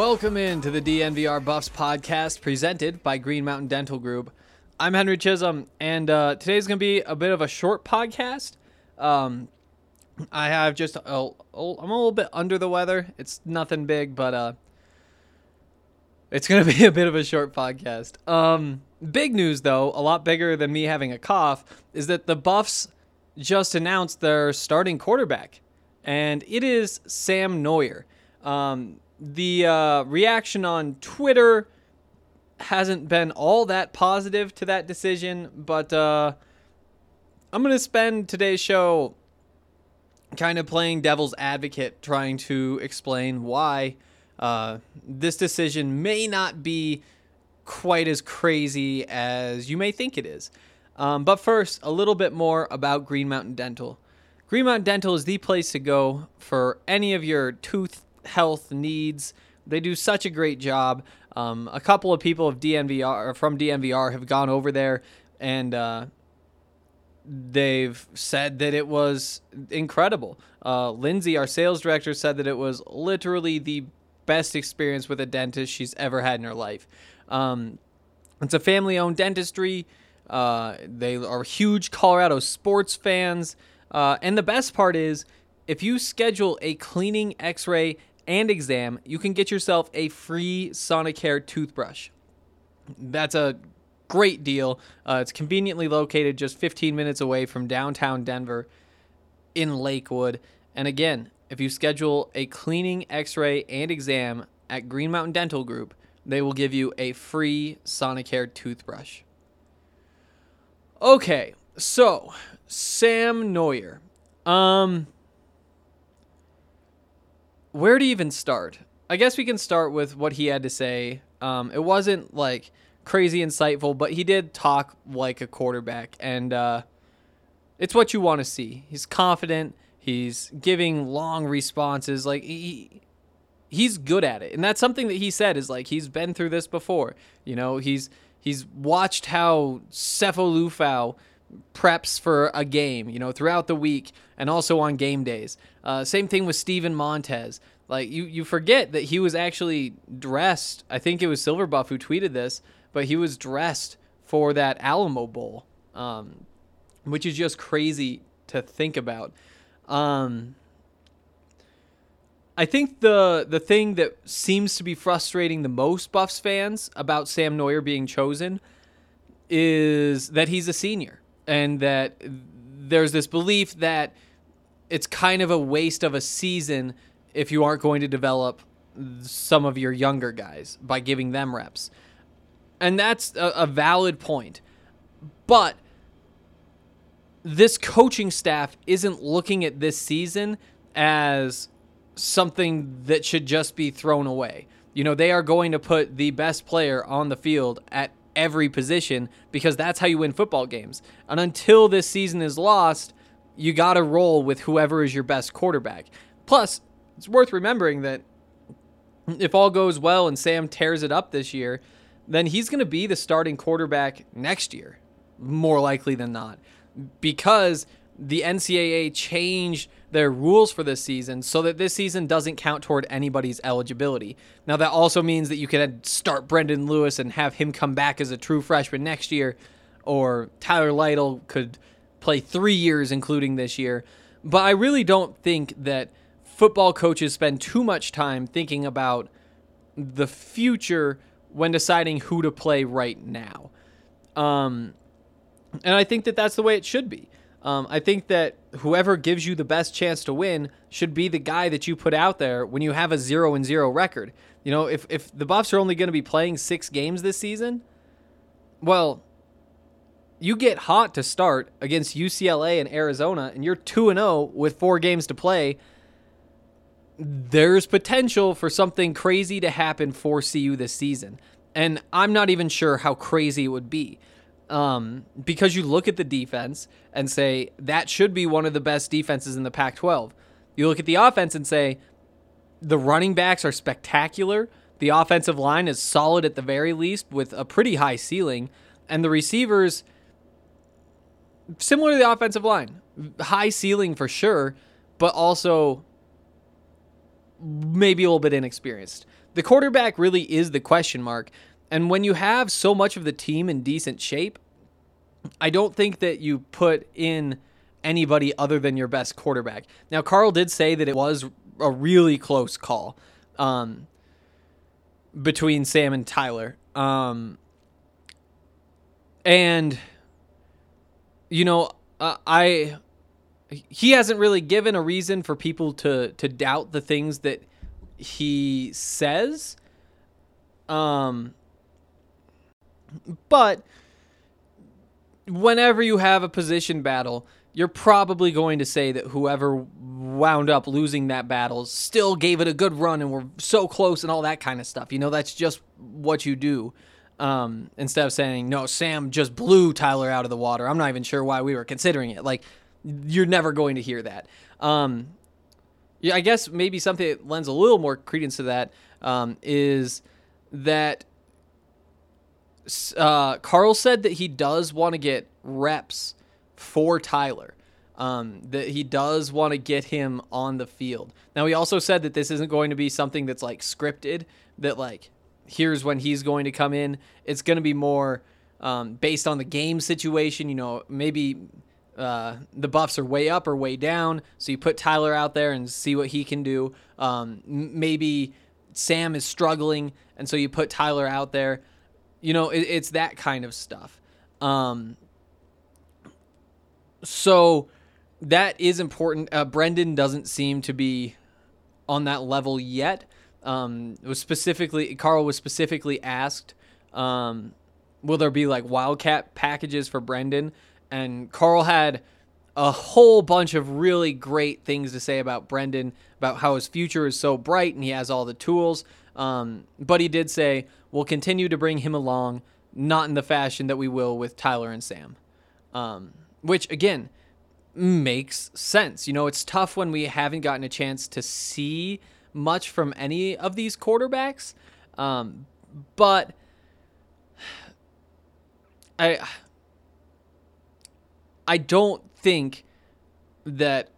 Welcome into the DNVR Buffs podcast presented by Green Mountain Dental Group. I'm Henry Chisholm, and uh, today's going to be a bit of a short podcast. Um, I have just, a, a- I'm a little bit under the weather. It's nothing big, but uh, it's going to be a bit of a short podcast. Um, big news, though, a lot bigger than me having a cough, is that the Buffs just announced their starting quarterback, and it is Sam Noyer. Um, the uh, reaction on Twitter hasn't been all that positive to that decision, but uh, I'm going to spend today's show kind of playing devil's advocate, trying to explain why uh, this decision may not be quite as crazy as you may think it is. Um, but first, a little bit more about Green Mountain Dental. Green Mountain Dental is the place to go for any of your tooth health needs. They do such a great job. Um, a couple of people of from DNVR have gone over there and uh, they've said that it was incredible. Uh, Lindsay, our sales director, said that it was literally the best experience with a dentist she's ever had in her life. Um, it's a family owned dentistry. Uh, they are huge Colorado sports fans. Uh, and the best part is, if you schedule a cleaning, x ray, and exam, you can get yourself a free Sonicare toothbrush. That's a great deal. Uh, it's conveniently located just 15 minutes away from downtown Denver in Lakewood. And again, if you schedule a cleaning, x ray, and exam at Green Mountain Dental Group, they will give you a free Sonicare toothbrush. Okay, so Sam Noyer. Um, where to even start? I guess we can start with what he had to say. Um, it wasn't like crazy insightful, but he did talk like a quarterback, and uh, it's what you want to see. He's confident. He's giving long responses. Like he, he's good at it, and that's something that he said is like he's been through this before. You know, he's he's watched how Sefo Liufau preps for a game, you know, throughout the week and also on game days. Uh, same thing with Steven Montez. Like you, you forget that he was actually dressed. I think it was Silverbuff who tweeted this, but he was dressed for that Alamo Bowl, um, which is just crazy to think about. Um, I think the the thing that seems to be frustrating the most Buffs fans about Sam Noyer being chosen is that he's a senior and that there's this belief that it's kind of a waste of a season if you aren't going to develop some of your younger guys by giving them reps. And that's a, a valid point. But this coaching staff isn't looking at this season as something that should just be thrown away. You know, they are going to put the best player on the field at every position because that's how you win football games. And until this season is lost, you got to roll with whoever is your best quarterback. Plus, it's worth remembering that if all goes well and Sam tears it up this year, then he's going to be the starting quarterback next year, more likely than not, because the NCAA changed their rules for this season so that this season doesn't count toward anybody's eligibility. Now, that also means that you can start Brendan Lewis and have him come back as a true freshman next year, or Tyler Lytle could play three years, including this year. But I really don't think that football coaches spend too much time thinking about the future when deciding who to play right now. Um, and I think that that's the way it should be. Um, I think that whoever gives you the best chance to win should be the guy that you put out there when you have a zero and zero record. You know, if if the Buffs are only going to be playing six games this season, well, you get hot to start against UCLA and Arizona, and you're two and zero with four games to play. There's potential for something crazy to happen for CU this season, and I'm not even sure how crazy it would be um, because you look at the defense and say that should be one of the best defenses in the Pac 12. You look at the offense and say the running backs are spectacular. The offensive line is solid at the very least with a pretty high ceiling. And the receivers, similar to the offensive line, high ceiling for sure, but also maybe a little bit inexperienced. The quarterback really is the question mark. And when you have so much of the team in decent shape, I don't think that you put in anybody other than your best quarterback. Now, Karl did say that it was a really close call um, between Sam and Tyler. Um, and, you know, uh, I. He hasn't really given a reason for people to to doubt the things that he says. Um, but whenever you have a position battle, you're probably going to say that whoever wound up losing that battle still gave it a good run and were so close and all that kind of stuff. You know, that's just what you do. Um, instead of saying, no, Sam just blew Tyler out of the water. I'm not even sure why we were considering it. Like, you're never going to hear that. Um, yeah, I guess maybe something that lends a little more credence to that um, is that uh, Karl said that he does want to get reps for Tyler. Um, that he does want to get him on the field. Now he also said that this isn't going to be something that's like scripted. That like here's when he's going to come in. It's going to be more um, based on the game situation. You know, maybe uh, the Buffs are way up or way down, so you put Tyler out there and see what he can do. Um, maybe Sam is struggling, and so you put Tyler out there. You know, it, it's that kind of stuff. Um, so that is important. Uh, Brendan doesn't seem to be on that level yet. Um, was specifically Karl was specifically asked, um, will there be like wildcat packages for Brendan? And Karl had a whole bunch of really great things to say about Brendan, about how his future is so bright and he has all the tools. Um, but he did say, we'll continue to bring him along, not in the fashion that we will with Tyler and Sam. Um, which, again, makes sense. You know, it's tough when we haven't gotten a chance to see much from any of these quarterbacks. Um, but I I don't think that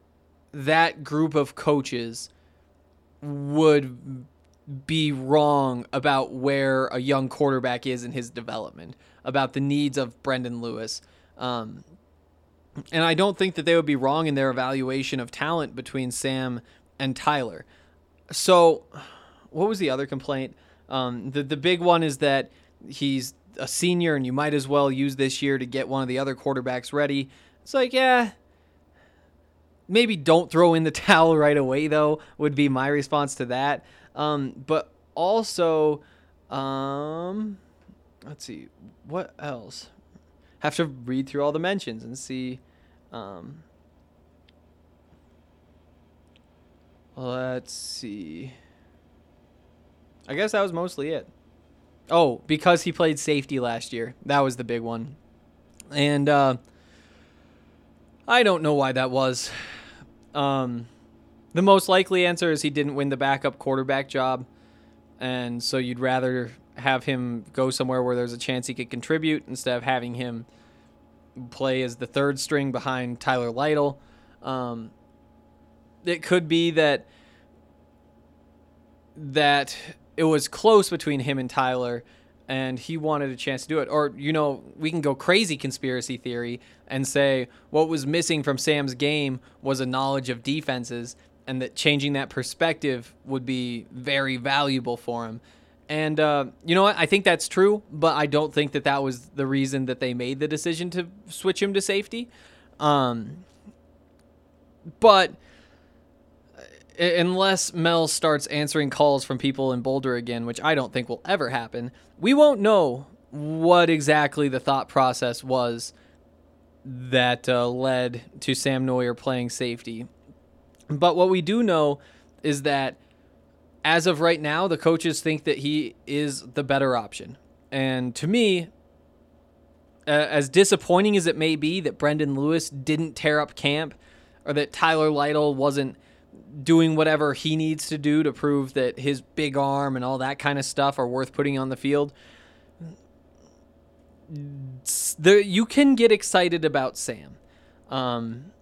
that group of coaches would be wrong about where a young quarterback is in his development, about the needs of Brendan Lewis. Um, and I don't think that they would be wrong in their evaluation of talent between Sam and Tyler. So, what was the other complaint? Um, the the big one is that he's a senior and you might as well use this year to get one of the other quarterbacks ready. It's like, yeah, maybe don't throw in the towel right away though would be my response to that. Um, but also, um, let's see, what else? Have to read through all the mentions and see. Um, let's see. I guess that was mostly it. Oh, because he played safety last year. That was the big one. And uh, I don't know why that was. Um, the most likely answer is he didn't win the backup quarterback job. And so you'd rather have him go somewhere where there's a chance he could contribute instead of having him play as the third string behind Tyler Lytle. Um, it could be that that it was close between him and Tyler and he wanted a chance to do it. Or, you know, we can go crazy conspiracy theory and say what was missing from Sam's game was a knowledge of defenses and that changing that perspective would be very valuable for him. And uh, you know what? I think that's true, but I don't think that that was the reason that they made the decision to switch him to safety. Um, but uh, unless Mel starts answering calls from people in Boulder again, which I don't think will ever happen, we won't know what exactly the thought process was that uh, led to Sam Noyer playing safety. But what we do know is that as of right now, the coaches think that he is the better option. And to me, as disappointing as it may be that Brendan Lewis didn't tear up camp or that Tyler Lytle wasn't doing whatever he needs to do to prove that his big arm and all that kind of stuff are worth putting on the field. There, you can get excited about Sam. Um,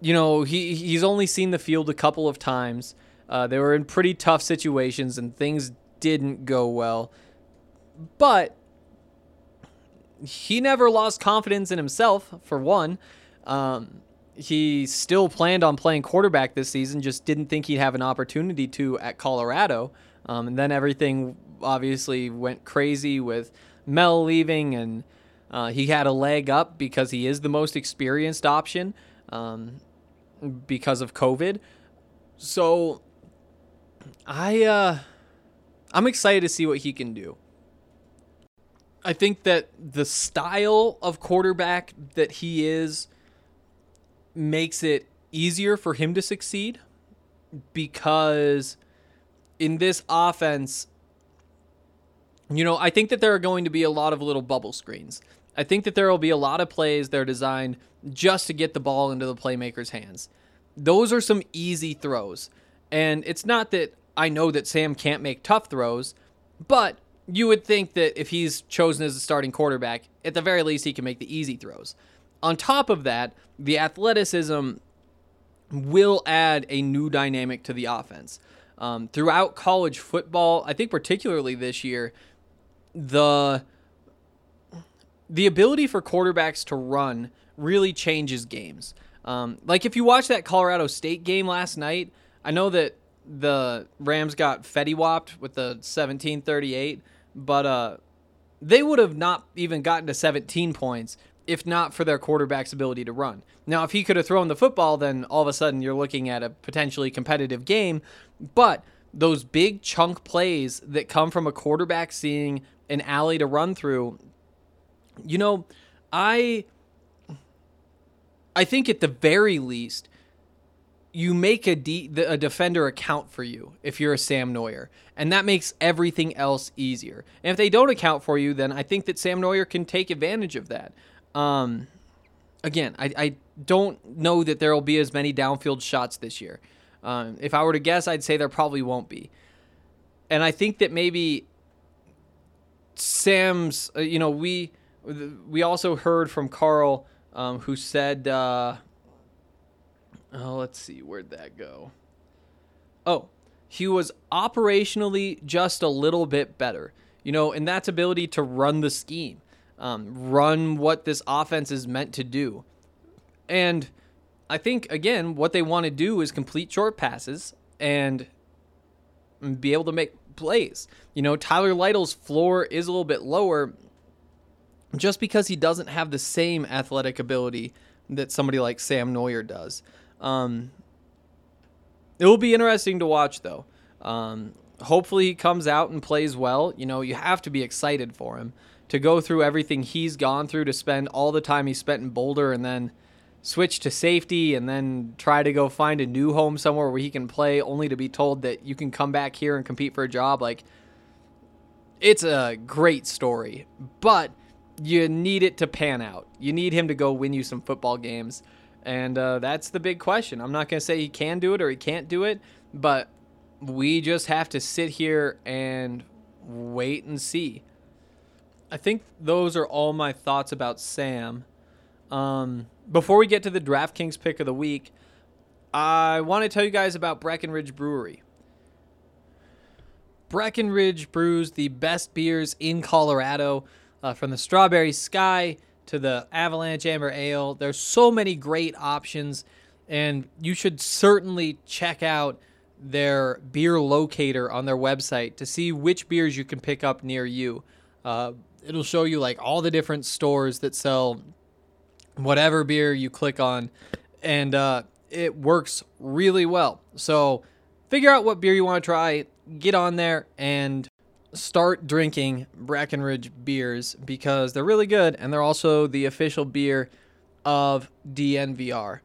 you know, he he's only seen the field a couple of times. Uh, they were in pretty tough situations and things didn't go well. But he never lost confidence in himself, for one. Um, he still planned on playing quarterback this season, just didn't think he'd have an opportunity to at Colorado. Um, and then everything obviously went crazy with Mel leaving, and uh, he had a leg up because he is the most experienced option um, because of COVID. So I uh, I'm excited to see what he can do. I think that the style of quarterback that he is makes it easier for him to succeed because in this offense, you know, I think that there are going to be a lot of little bubble screens. I think that there will be a lot of plays that are designed just to get the ball into the playmaker's hands. Those are some easy throws. And it's not that I know that Sam can't make tough throws, but you would think that if he's chosen as a starting quarterback, at the very least, he can make the easy throws. On top of that, the athleticism will add a new dynamic to the offense. Um, throughout college football, I think particularly this year, the the ability for quarterbacks to run really changes games. Um, like if you watch that Colorado State game last night, I know that the Rams got Fetty Wapped with the 1738, but uh, they would have not even gotten to 17 points if not for their quarterback's ability to run. Now, if he could have thrown the football, then all of a sudden you're looking at a potentially competitive game. But those big chunk plays that come from a quarterback seeing an alley to run through, you know, I I think at the very least you make a, de- a defender account for you if you're a Sam Noyer, and that makes everything else easier. And if they don't account for you, then I think that Sam Noyer can take advantage of that. Um, again, I, I don't know that there will be as many downfield shots this year. Um, if I were to guess, I'd say there probably won't be. And I think that maybe Sam's, uh, you know, we we also heard from Karl, um, who said, uh, oh, let's see, where'd that go? Oh, he was operationally just a little bit better, you know, and that's ability to run the scheme um, run what this offense is meant to do. And I think, again, what they want to do is complete short passes and be able to make plays. You know, Tyler Lytle's floor is a little bit lower just because he doesn't have the same athletic ability that somebody like Sam Noyer does. Um, it will be interesting to watch, though. Um, hopefully, he comes out and plays well. You know, you have to be excited for him to go through everything he's gone through to spend all the time he spent in Boulder and then switch to safety and then try to go find a new home somewhere where he can play only to be told that you can come back here and compete for a job like it's a great story but you need it to pan out. You need him to go win you some football games. And uh, that's the big question. I'm not going to say he can do it or he can't do it but we just have to sit here and wait and see. I think those are all my thoughts about Sam. Um, before we get to the DraftKings pick of the week, I want to tell you guys about Breckenridge Brewery. Breckenridge brews the best beers in Colorado, uh, from the Strawberry Sky to the Avalanche Amber Ale. There's so many great options, and you should certainly check out their beer locator on their website to see which beers you can pick up near you. Uh, it'll show you like all the different stores that sell whatever beer you click on, and uh, it works really well. So figure out what beer you want to try, get on there, and start drinking Breckenridge beers because they're really good and they're also the official beer of DNVR.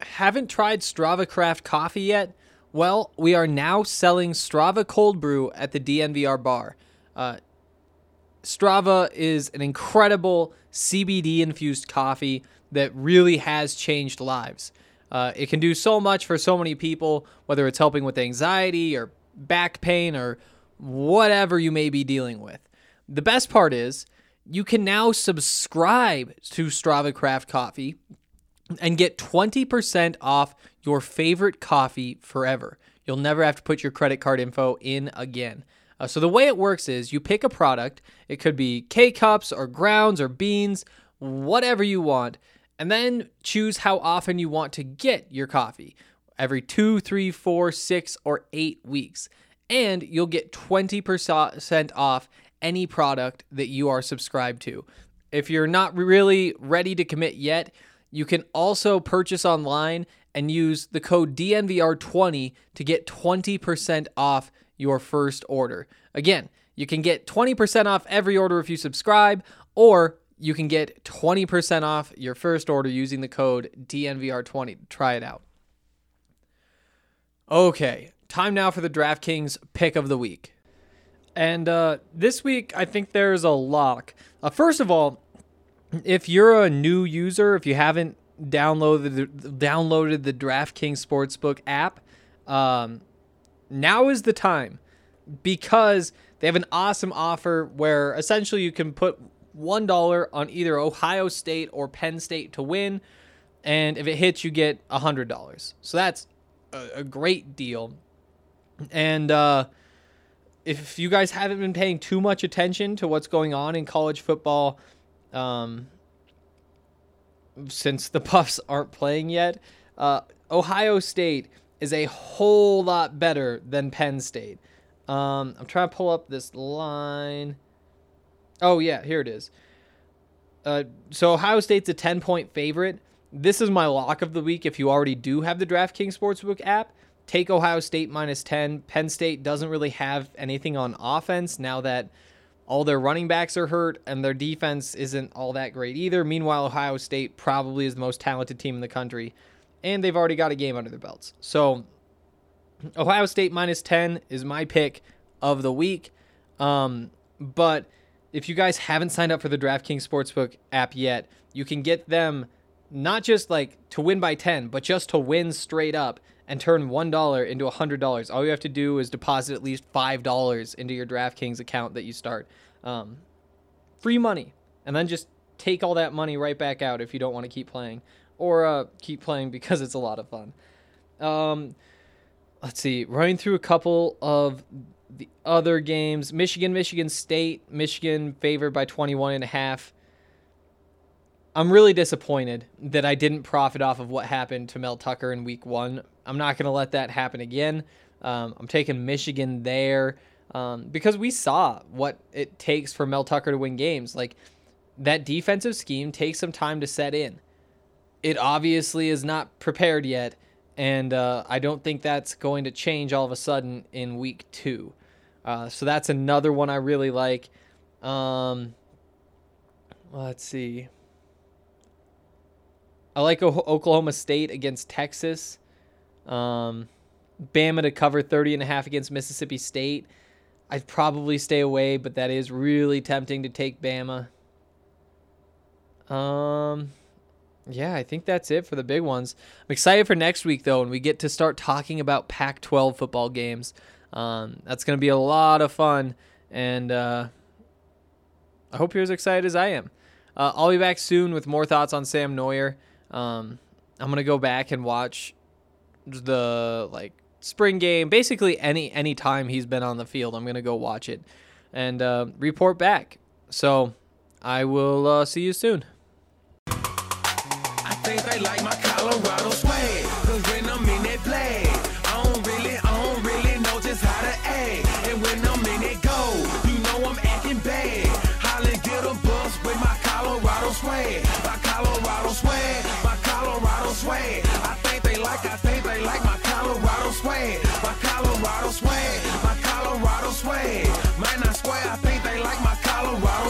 Haven't tried Strava Craft coffee yet? Well, we are now selling Strava Cold Brew at the DNVR bar. Uh, Strava is an incredible CBD infused coffee that really has changed lives. Uh, it can do so much for so many people, whether it's helping with anxiety or back pain or whatever you may be dealing with. The best part is you can now subscribe to Strava Craft Coffee and get 20% off your favorite coffee forever. You'll never have to put your credit card info in again. Uh, so the way it works is you pick a product, it could be K cups or grounds or beans, whatever you want, and then choose how often you want to get your coffee every two, three, four, six, or eight weeks. And you'll get 20% off any product that you are subscribed to. If you're not really ready to commit yet, you can also purchase online and use the code DNVR20 to get 20% off your first order. Again, you can get 20% off every order if you subscribe, or you can get 20% off your first order using the code DNVR20. Try it out. Okay, time now for the DraftKings pick of the week. And uh, this week, I think there's a lock. Uh, first of all, if you're a new user, if you haven't downloaded the, downloaded the DraftKings Sportsbook app, um, now is the time because they have an awesome offer where essentially you can put one dollar on either Ohio State or Penn State to win, and if it hits, you get a hundred dollars. So that's a, a, great deal. And uh, if you guys haven't been paying too much attention to what's going on in college football, um, since the Buffs aren't playing yet, uh, Ohio State is a whole lot better than Penn State. Um, I'm trying to pull up this line. Oh, yeah, here it is. Uh, so Ohio State's a 10 point favorite. This is my lock of the week. If you already do have the DraftKings Sportsbook app, take Ohio State minus 10. Penn State doesn't really have anything on offense now that all their running backs are hurt and their defense isn't all that great either. Meanwhile, Ohio State probably is the most talented team in the country and they've already got a game under their belts. So Ohio State minus 10 is my pick of the week. Um, but if you guys haven't signed up for the DraftKings Sportsbook app yet, you can get them not just like to win by 10, but just to win straight up and turn $1 into $100. All you have to do is deposit at least $5 into your DraftKings account that you start. Um, free money. And then just take all that money right back out if you don't want to keep playing or uh, keep playing because it's a lot of fun. Um, let's see, running through a couple of the other games. Michigan, Michigan State, Michigan favored by 21 and a half. I'm really disappointed that I didn't profit off of what happened to Mel Tucker in week one. I'm not going to let that happen again. Um, I'm taking Michigan there um, because we saw what it takes for Mel Tucker to win games. Like that defensive scheme takes some time to set in it obviously is not prepared yet, and uh, I don't think that's going to change all of a sudden in week two. Uh, so that's another one I really like. Um, let's see. I like o- Oklahoma State against Texas. Um, Bama to cover 30 and a half against Mississippi State. I'd probably stay away, but that is really tempting to take Bama. Um, yeah, I think that's it for the big ones. I'm excited for next week though, and we get to start talking about Pac-12 football games. Um, that's going to be a lot of fun, and uh, I hope you're as excited as I am. Uh, I'll be back soon with more thoughts on Sam Noyer. Um, I'm gonna go back and watch the like spring game. Basically, any any time he's been on the field, I'm gonna go watch it and uh, report back. So I will uh, see you soon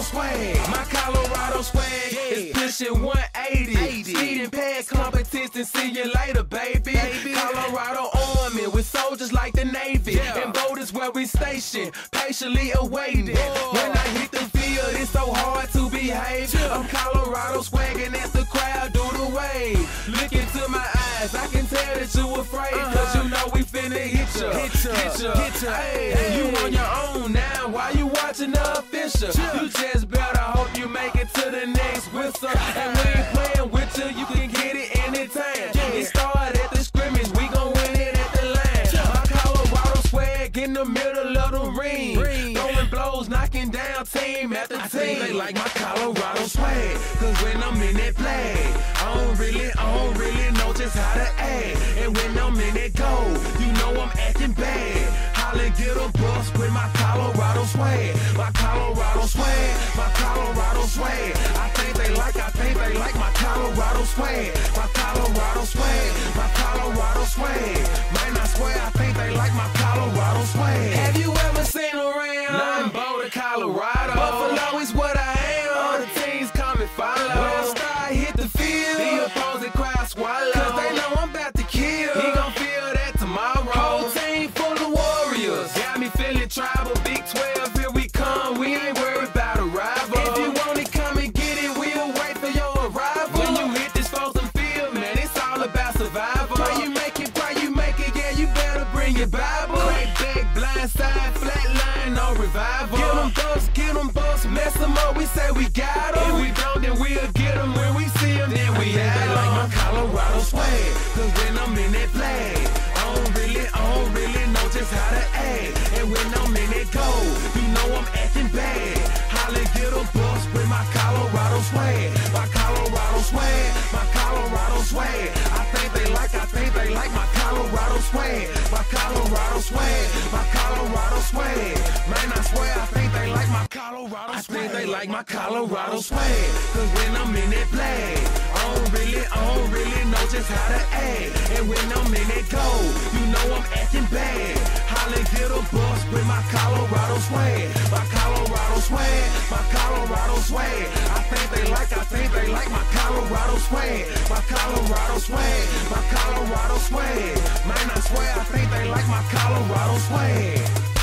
swag. My Colorado swag is pushing 180. Speeding past competition, see you later, baby. baby. Colorado Army with soldiers like the Navy. And boat is where we station, patiently awaiting. When I hit the field, it's so hard to behave. I'm Colorado swagging as the crowd do the wave. Look into my eyes, I can tell that you afraid. Cause you uh-huh. know we finna hit ya. Hit ya, hit ya, hit ya. Hey, you on your own now. Why you watching the official? You just knocking down team after team. They like my Colorado swag. Cause when I'm in that play, I don't really, I don't really know just how to act. And when I'm in that goal, you know I'm acting bad. Holla, get a bus with my Colorado swag. My Colorado swag, my Colorado swag. I think they like, I think they like my Colorado swag. My Colorado swag, my Colorado swag. Man, I swear, I think they like my Colorado swag. Have you ever seen around? Boulder, Colorado. Buffalo is what I am. All the teams come and follow. When I start hit the field, the opposing crowd swallow. Cause they know I'm about to kill. He gon' feel that tomorrow. Whole team full of warriors. Got me feeling tribal. Big 12, Swag. My Colorado swag, my Colorado swag. Man, I swear, I think they like my Colorado. I think they like my Colorado swag. Cause when I'm in that flag, I don't really, I don't really know just how to act. And when I'm in that goal, you know I'm acting bad. Holla, get a bus with my Colorado swag. My Colorado swag, my Colorado swag. I think they like, I think they like my Colorado swag. My Colorado swag, my Colorado swag. Man, I swear, I think they like my Colorado swag.